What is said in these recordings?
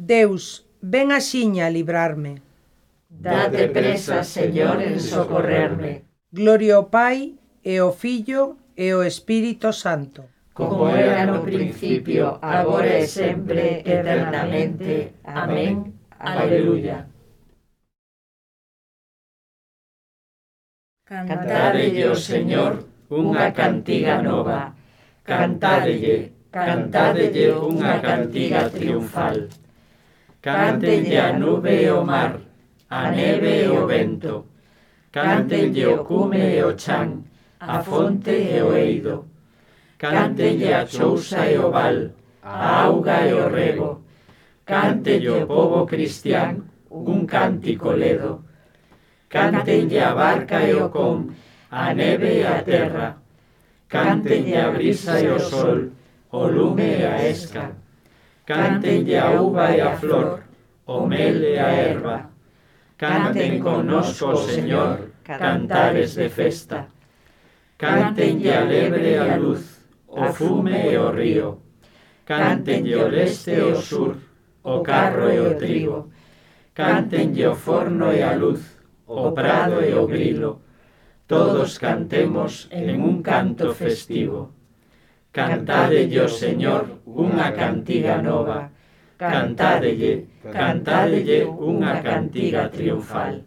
Deus, ven axiña a librarme. Date presa, Señor, en socorrerme. Gloria ao Pai, e ao Filho, e ao Espírito Santo. Como era no principio, agora e sempre, eternamente. Amén. Aleluya. Cantadelle ao Señor unha cantiga nova. Cantadelle, cantadelle unha cantiga triunfal. Cántenlle a nube e o mar, a neve e o vento. Cántenlle o cume e o chan, a fonte e o eido. Cántenlle a chousa e o val, a auga e o rego. Cántenlle o povo cristián, un cántico ledo. Cántenlle a barca e o con, a neve e a terra. Cántenlle a brisa e o sol, o lume e a esca Cántenlle a uva e a flor, o mel e a erva. Canten connosco, Señor, cantares de festa. Cántenlle a lebre e a luz, o fume e o río. Cántenlle o leste e o sur, o carro e o trigo. Cántenlle o forno e a luz, o prado e o grilo. Todos cantemos en un canto festivo. Cantadelle ao Señor unha cantiga nova, cantadelle, cantadelle unha cantiga triunfal.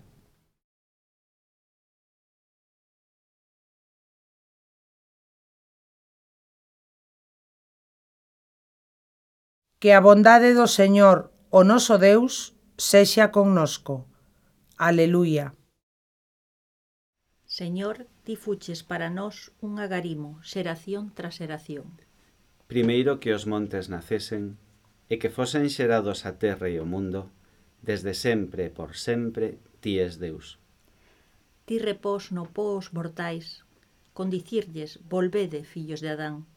Que a bondade do Señor, o noso Deus, sexa connosco. Aleluia. Señor, Ti fuches para nós un agarimo, xeración tras xeración. Primeiro que os montes nacesen, e que fosen xerados a terra e o mundo, desde sempre e por sempre ti es Deus. Ti repós no pó os mortais, con dicirlles, volvede, fillos de Adán.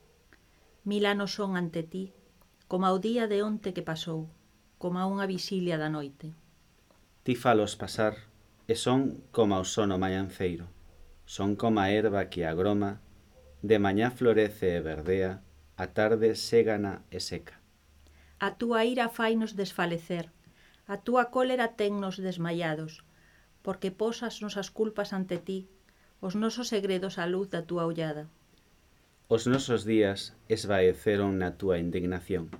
Mil anos son ante ti, como ao día de onte que pasou, como a unha visilia da noite. Ti falos pasar, e son como ao sono maianceiro. Son como a erva que agroma, de mañá florece e verdea, a tarde ségana e seca. A túa ira fainos desfalecer, a túa cólera tennos desmayados, porque posas nosas culpas ante ti, os nosos segredos á luz da túa ollada. Os nosos días esvaeceron na túa indignación.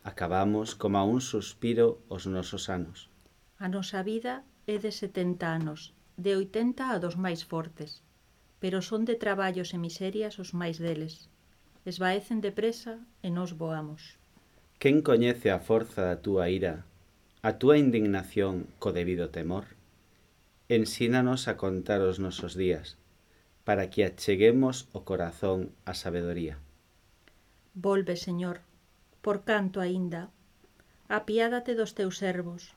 Acabamos como a un suspiro os nosos anos. A nosa vida é de 70 anos, de 80 a dos máis fortes pero son de traballos e miserias os máis deles. Esvaecen depresa e nos voamos. Quen coñece a forza da túa ira, a túa indignación co debido temor? Ensínanos a contar os nosos días, para que acheguemos o corazón á sabedoría. Volve, Señor, por canto aínda, apiádate dos teus servos,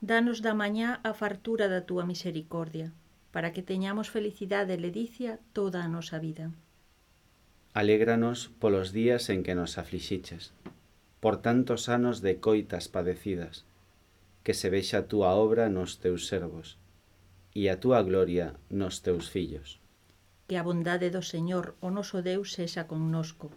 danos da mañá a fartura da túa misericordia para que teñamos felicidade e ledicia toda a nosa vida. Alégranos polos días en que nos aflixiches, por tantos anos de coitas padecidas, que se vexa a túa obra nos teus servos e a túa gloria nos teus fillos. Que a bondade do Señor, o noso Deus, sexa connosco,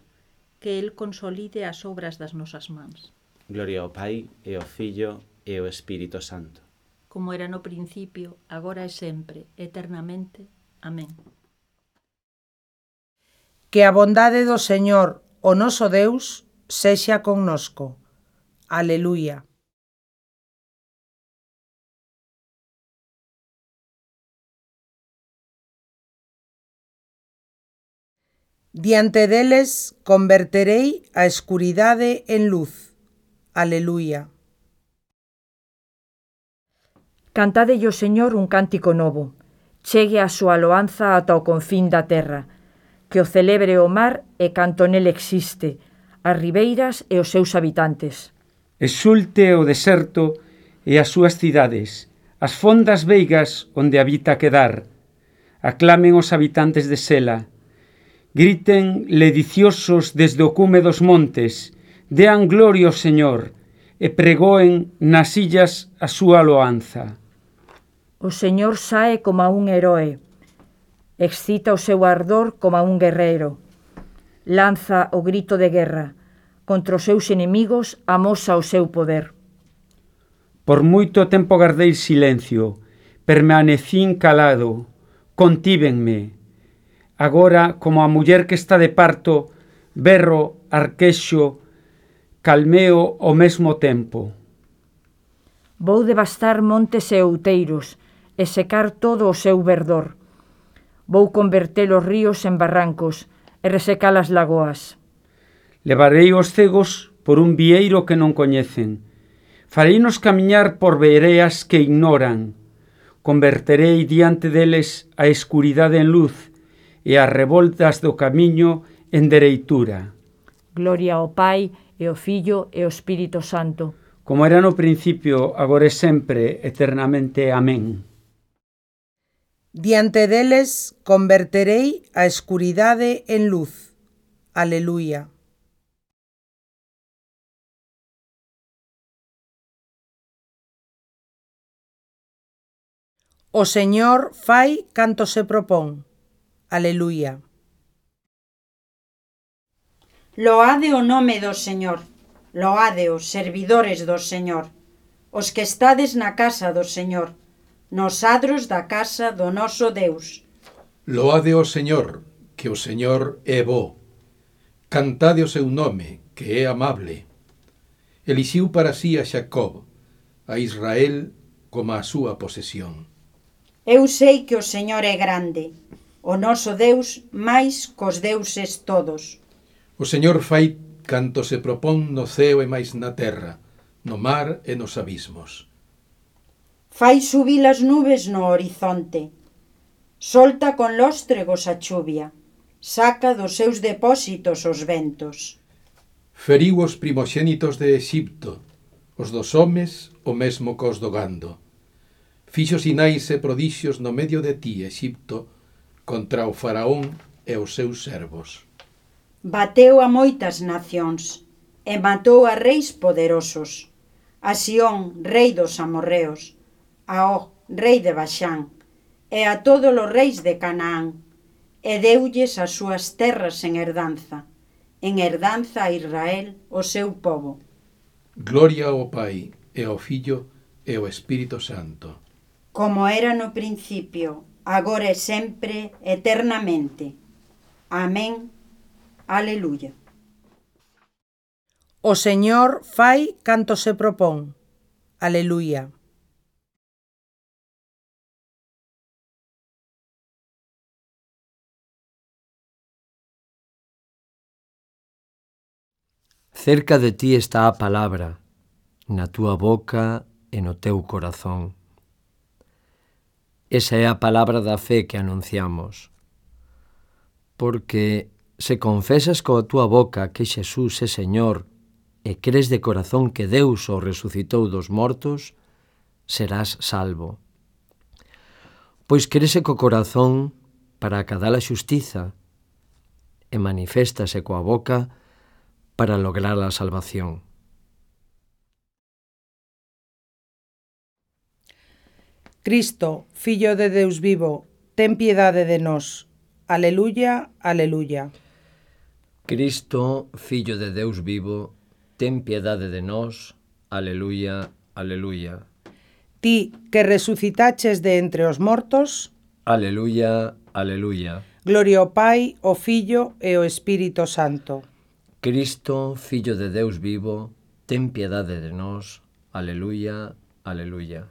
que El consolide as obras das nosas mans. Gloria ao Pai e ao Fillo e ao Espírito Santo como era no principio, agora e sempre, eternamente. Amén. Que a bondade do Señor, o noso Deus, sexa connosco. Aleluia. Diante deles converterei a escuridade en luz. Aleluia. Cantadelle ao Señor un cántico novo. Chegue a súa loanza ata o confín da terra. Que o celebre o mar e canto nel existe, as ribeiras e os seus habitantes. Exulte o deserto e as súas cidades, as fondas veigas onde habita quedar. Aclamen os habitantes de Sela. Griten lediciosos desde o cume dos montes, dean gloria ao Señor, e pregoen nas illas a súa loanza. O Señor sae como un heroe, excita o seu ardor como un guerreiro, lanza o grito de guerra, contra os seus enemigos amosa o seu poder. Por moito tempo gardei silencio, permanecín calado, contívenme. Agora, como a muller que está de parto, berro, arquexo, calmeo ao mesmo tempo. Vou devastar montes e outeiros, e secar todo o seu verdor. Vou converter os ríos en barrancos e resecar as lagoas. Levarei os cegos por un vieiro que non coñecen. Fareinos camiñar por vereas que ignoran. Converterei diante deles a escuridade en luz e as revoltas do camiño en dereitura. Gloria ao Pai e ao Fillo e ao Espírito Santo. Como era no principio, agora e sempre, eternamente. Amén. Diante deles converterei a escuridade en luz. Aleluia. O Señor fai canto se propón. Aleluia. Loade o nome do Señor, loade os servidores do Señor, os que estades na casa do Señor nos adros da casa do noso Deus. Loade o Señor, que o Señor é bo. Cantade o seu nome, que é amable. Elixiu para sí a Xacob, a Israel como a súa posesión. Eu sei que o Señor é grande, o noso Deus máis cos deuses todos. O Señor fai canto se propón no ceo e máis na terra, no mar e nos abismos. Fai subir as nubes no horizonte. Solta con lóstregos a chuvia. Saca dos seus depósitos os ventos. Feriu os primoxénitos de Exipto, os dos homes, o mesmo cos do gando. Fixo sinais e prodixios no medio de ti, Exipto, contra o faraón e os seus servos. Bateu a moitas nacións e matou a reis poderosos, a Sión, rei dos amorreos, a Og, rei de Baxán, e a todos os reis de Canaán, e deulles as súas terras en herdanza, en herdanza a Israel, o seu povo. Gloria ao Pai, e ao Filho, e ao Espírito Santo. Como era no principio, agora e sempre, eternamente. Amén. Aleluya. O Señor fai canto se propón. Aleluia. Cerca de ti está a palabra, na túa boca e no teu corazón. Esa é a palabra da fe que anunciamos. Porque se confesas coa túa boca que Xesús é Señor e crees de corazón que Deus o resucitou dos mortos, serás salvo. Pois crese co corazón para acadar a xustiza e maniféstase coa boca para para lograr la salvación. Cristo, Fillo de Deus vivo, ten piedade de nós. Aleluya, aleluya. Cristo, Fillo de Deus vivo, ten piedade de nós. Aleluya, aleluya. Ti que resucitaches de entre os mortos. Aleluya, aleluya. Gloria ao Pai, ao Fillo e ao Espírito Santo. Cristo, Fillo de Deus vivo, ten piedade de nós. Aleluya, aleluya.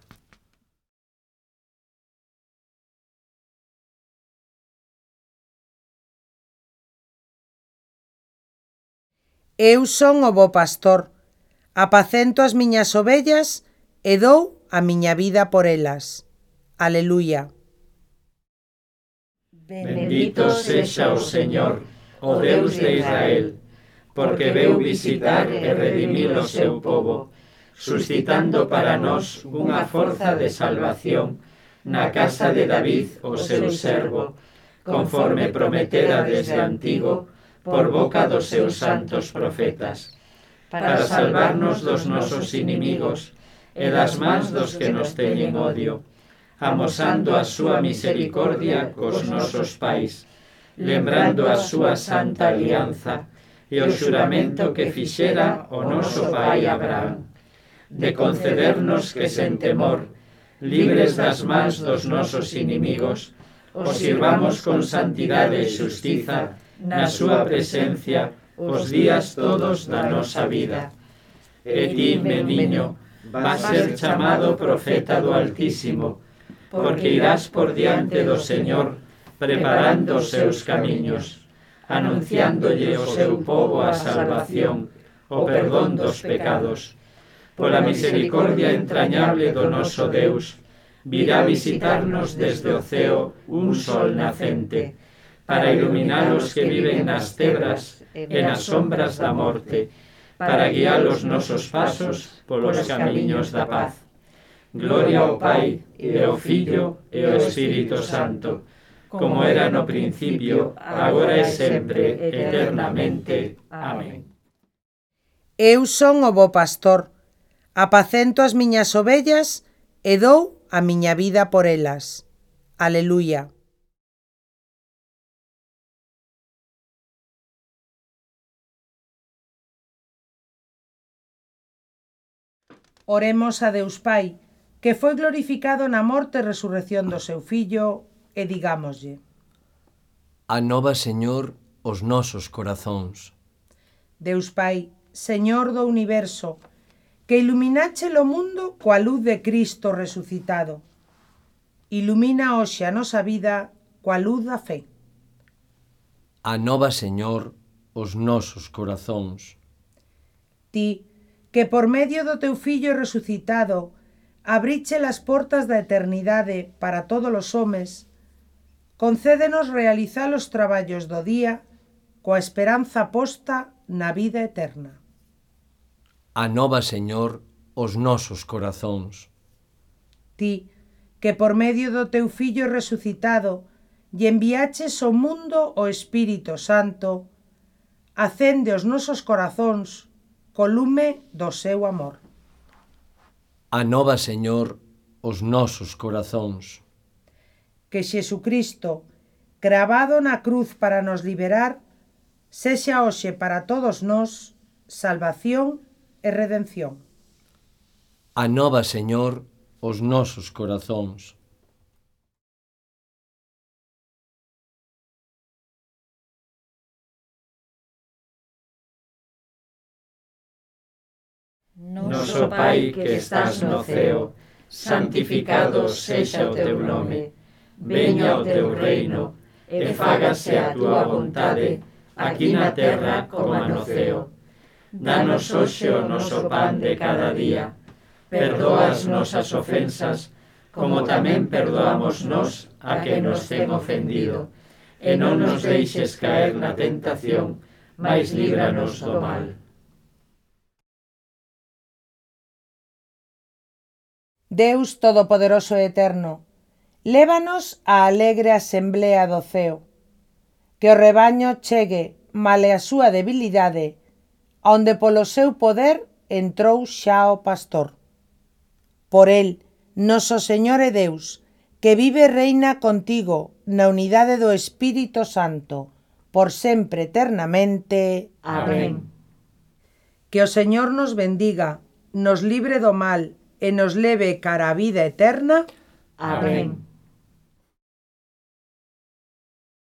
Eu son o bo pastor, apacento as miñas ovellas e dou a miña vida por elas. Aleluya. Bendito sexa o Señor, o Deus de Israel, porque veu visitar e redimir o seu povo, suscitando para nós unha forza de salvación na casa de David, o seu servo, conforme prometera desde antigo por boca dos seus santos profetas, para salvarnos dos nosos inimigos e das mans dos que nos teñen odio, amosando a súa misericordia cos nosos pais, lembrando a súa santa alianza, e o xuramento que fixera o noso pai Abraham, de concedernos que sen temor, libres das mans dos nosos inimigos, os sirvamos con santidade e xustiza na súa presencia os días todos da nosa vida. E ti, meniño, vas ser chamado profeta do Altísimo, porque irás por diante do Señor, preparando os seus camiños anunciándolle o seu povo a salvación, o perdón dos pecados. Pola misericordia entrañable do noso Deus, virá visitarnos desde o ceo un sol nacente, para iluminar os que viven nas tebras e nas sombras da morte, para guiar os nosos pasos polos camiños da paz. Gloria ao Pai, e ao Filho, e ao Espírito Santo, como era no principio, agora e sempre, eternamente. Amén. Eu son o bo pastor, apacento as miñas ovellas e dou a miña vida por elas. Aleluia. Oremos a Deus Pai, que foi glorificado na morte e resurrección do seu Fillo e digámoslle Anova, Señor, os nosos corazóns. Deus Pai, Señor do Universo, que iluminache o mundo coa luz de Cristo resucitado. Ilumina hoxe a nosa vida coa luz da fe. Anova, Señor, os nosos corazóns. Ti, que por medio do teu Fillo resucitado abriche as portas da eternidade para todos os homes, Concédenos realizar os traballos do día coa esperanza posta na vida eterna. Anova, Señor, os nosos corazóns. Ti, que por medio do teu Fillo resucitado lle enviaches ao mundo o Espírito Santo, acende os nosos corazóns co lume do seu amor. Anova, Señor, os nosos corazóns que Xesucristo, cravado na cruz para nos liberar, sexa hoxe para todos nós salvación e redención. Anova, Señor, os nosos corazóns. Noso Pai que estás no ceo, santificado sexa o teu nome veña o teu reino, e fágase a túa vontade, aquí na terra como no ceo. Danos hoxe o noso pan de cada día, perdoa as nosas ofensas, como tamén perdoamos nós a que nos ten ofendido, e non nos deixes caer na tentación, mas líbranos do mal. Deus Todopoderoso e Eterno, Lévanos á alegre asemblea do ceo, que o rebaño chegue, male a súa debilidade, onde polo seu poder entrou xa o pastor. Por el, noso Señor e Deus, que vive e reina contigo na unidade do Espírito Santo, por sempre eternamente. Amén. Que o Señor nos bendiga, nos libre do mal e nos leve cara a vida eterna. Amén.